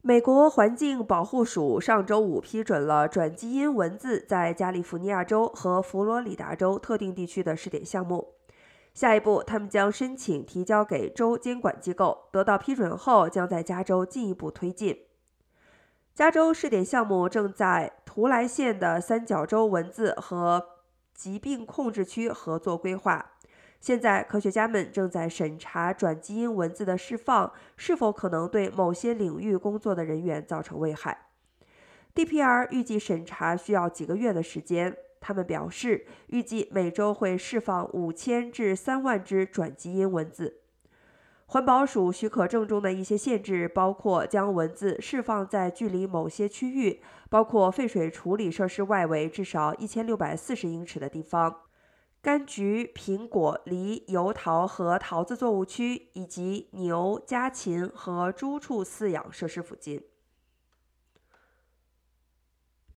美国环境保护署上周五批准了转基因文字在加利福尼亚州和佛罗里达州特定地区的试点项目。下一步，他们将申请提交给州监管机构，得到批准后，将在加州进一步推进。加州试点项目正在图莱县的三角洲文字和疾病控制区合作规划。现在，科学家们正在审查转基因文字的释放是否可能对某些领域工作的人员造成危害。DPR 预计审查需要几个月的时间。他们表示，预计每周会释放五千至三万只转基因文字。环保署许可证中的一些限制包括将文字释放在距离某些区域，包括废水处理设施外围至少一千六百四十英尺的地方。柑橘、苹果、梨、油桃和桃子作物区，以及牛、家禽和猪畜饲养设施附近。